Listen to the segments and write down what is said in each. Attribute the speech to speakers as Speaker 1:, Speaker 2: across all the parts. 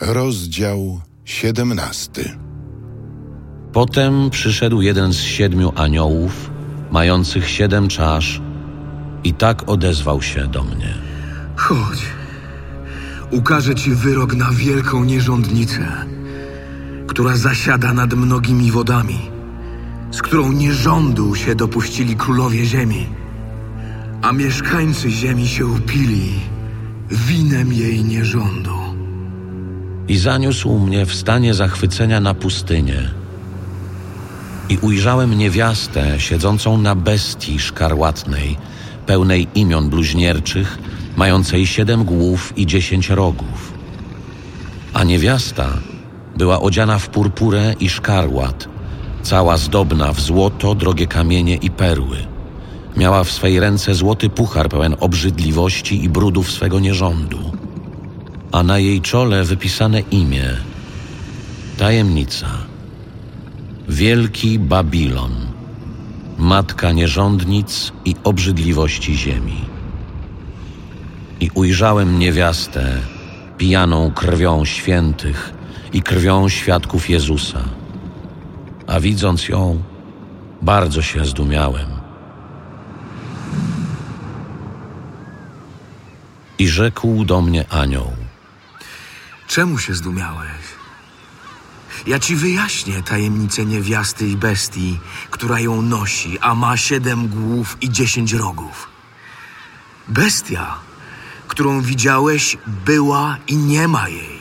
Speaker 1: Rozdział 17.
Speaker 2: Potem przyszedł jeden z siedmiu aniołów, mających siedem czasz, i tak odezwał się do mnie.
Speaker 3: Chodź. Ukażę ci wyrok na wielką nierządnicę, która zasiada nad mnogimi wodami, z którą nierządu się dopuścili królowie ziemi, a mieszkańcy ziemi się upili winem jej nierządu.
Speaker 2: I zaniósł mnie w stanie zachwycenia na pustynię. I ujrzałem niewiastę siedzącą na bestii szkarłatnej, pełnej imion bluźnierczych, mającej siedem głów i dziesięć rogów. A niewiasta była odziana w purpurę i szkarłat, cała zdobna w złoto, drogie kamienie i perły. Miała w swej ręce złoty puchar pełen obrzydliwości i brudów swego nierządu, a na jej czole wypisane imię Tajemnica. Wielki Babilon, matka nierządnic i obrzydliwości ziemi. I ujrzałem niewiastę, pijaną krwią świętych i krwią świadków Jezusa. A widząc ją, bardzo się zdumiałem. I rzekł do mnie anioł:
Speaker 3: Czemu się zdumiałeś? Ja ci wyjaśnię tajemnicę niewiasty i bestii, która ją nosi, a ma siedem głów i dziesięć rogów. Bestia, którą widziałeś, była i nie ma jej.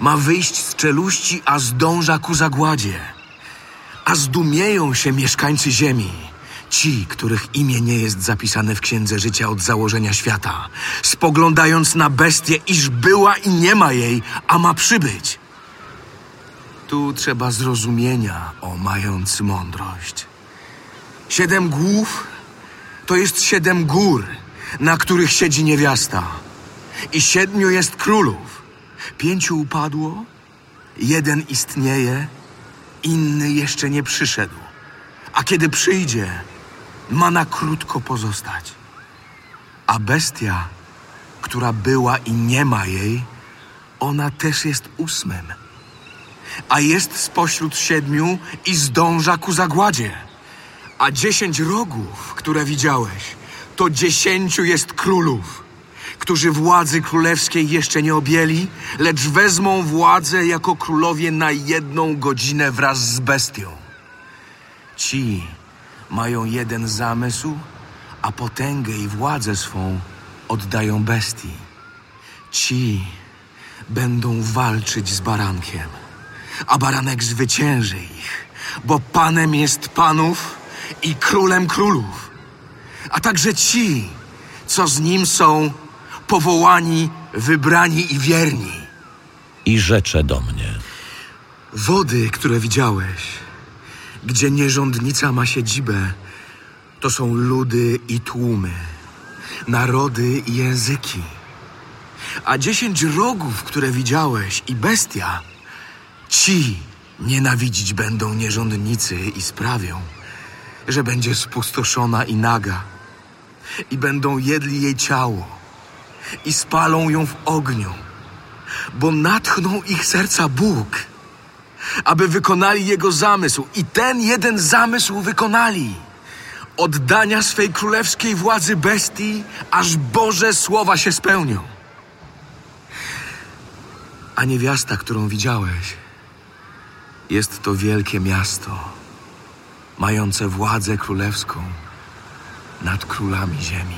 Speaker 3: Ma wyjść z czeluści, a zdąża ku zagładzie. A zdumieją się mieszkańcy ziemi, ci, których imię nie jest zapisane w księdze życia od założenia świata, spoglądając na bestię, iż była i nie ma jej, a ma przybyć. Tu trzeba zrozumienia, o mając mądrość. Siedem głów to jest siedem gór, na których siedzi niewiasta. I siedmiu jest królów. Pięciu upadło, jeden istnieje, inny jeszcze nie przyszedł. A kiedy przyjdzie, ma na krótko pozostać. A bestia, która była i nie ma jej, ona też jest ósmym a jest spośród siedmiu i zdąża ku zagładzie. A dziesięć rogów, które widziałeś, to dziesięciu jest królów, którzy władzy królewskiej jeszcze nie objęli, lecz wezmą władzę jako królowie na jedną godzinę wraz z bestią. Ci mają jeden zamysł, a potęgę i władzę swą oddają bestii. Ci będą walczyć z barankiem a baranek zwycięży ich, bo Panem jest Panów i Królem Królów, a także ci, co z Nim są powołani, wybrani i wierni.
Speaker 2: i rzecze do mnie.
Speaker 3: Wody, które widziałeś, gdzie nierządnica ma siedzibę, to są ludy i tłumy, narody i języki. A dziesięć rogów, które widziałeś, i bestia, ci nienawidzić będą nierządnicy i sprawią, że będzie spustoszona i naga, i będą jedli jej ciało, i spalą ją w ogniu, bo natchnął ich serca Bóg, aby wykonali jego zamysł, i ten jeden zamysł wykonali. Oddania swej królewskiej władzy bestii, aż Boże słowa się spełnią. A niewiasta, którą widziałeś, jest to wielkie miasto, mające władzę królewską nad królami ziemi.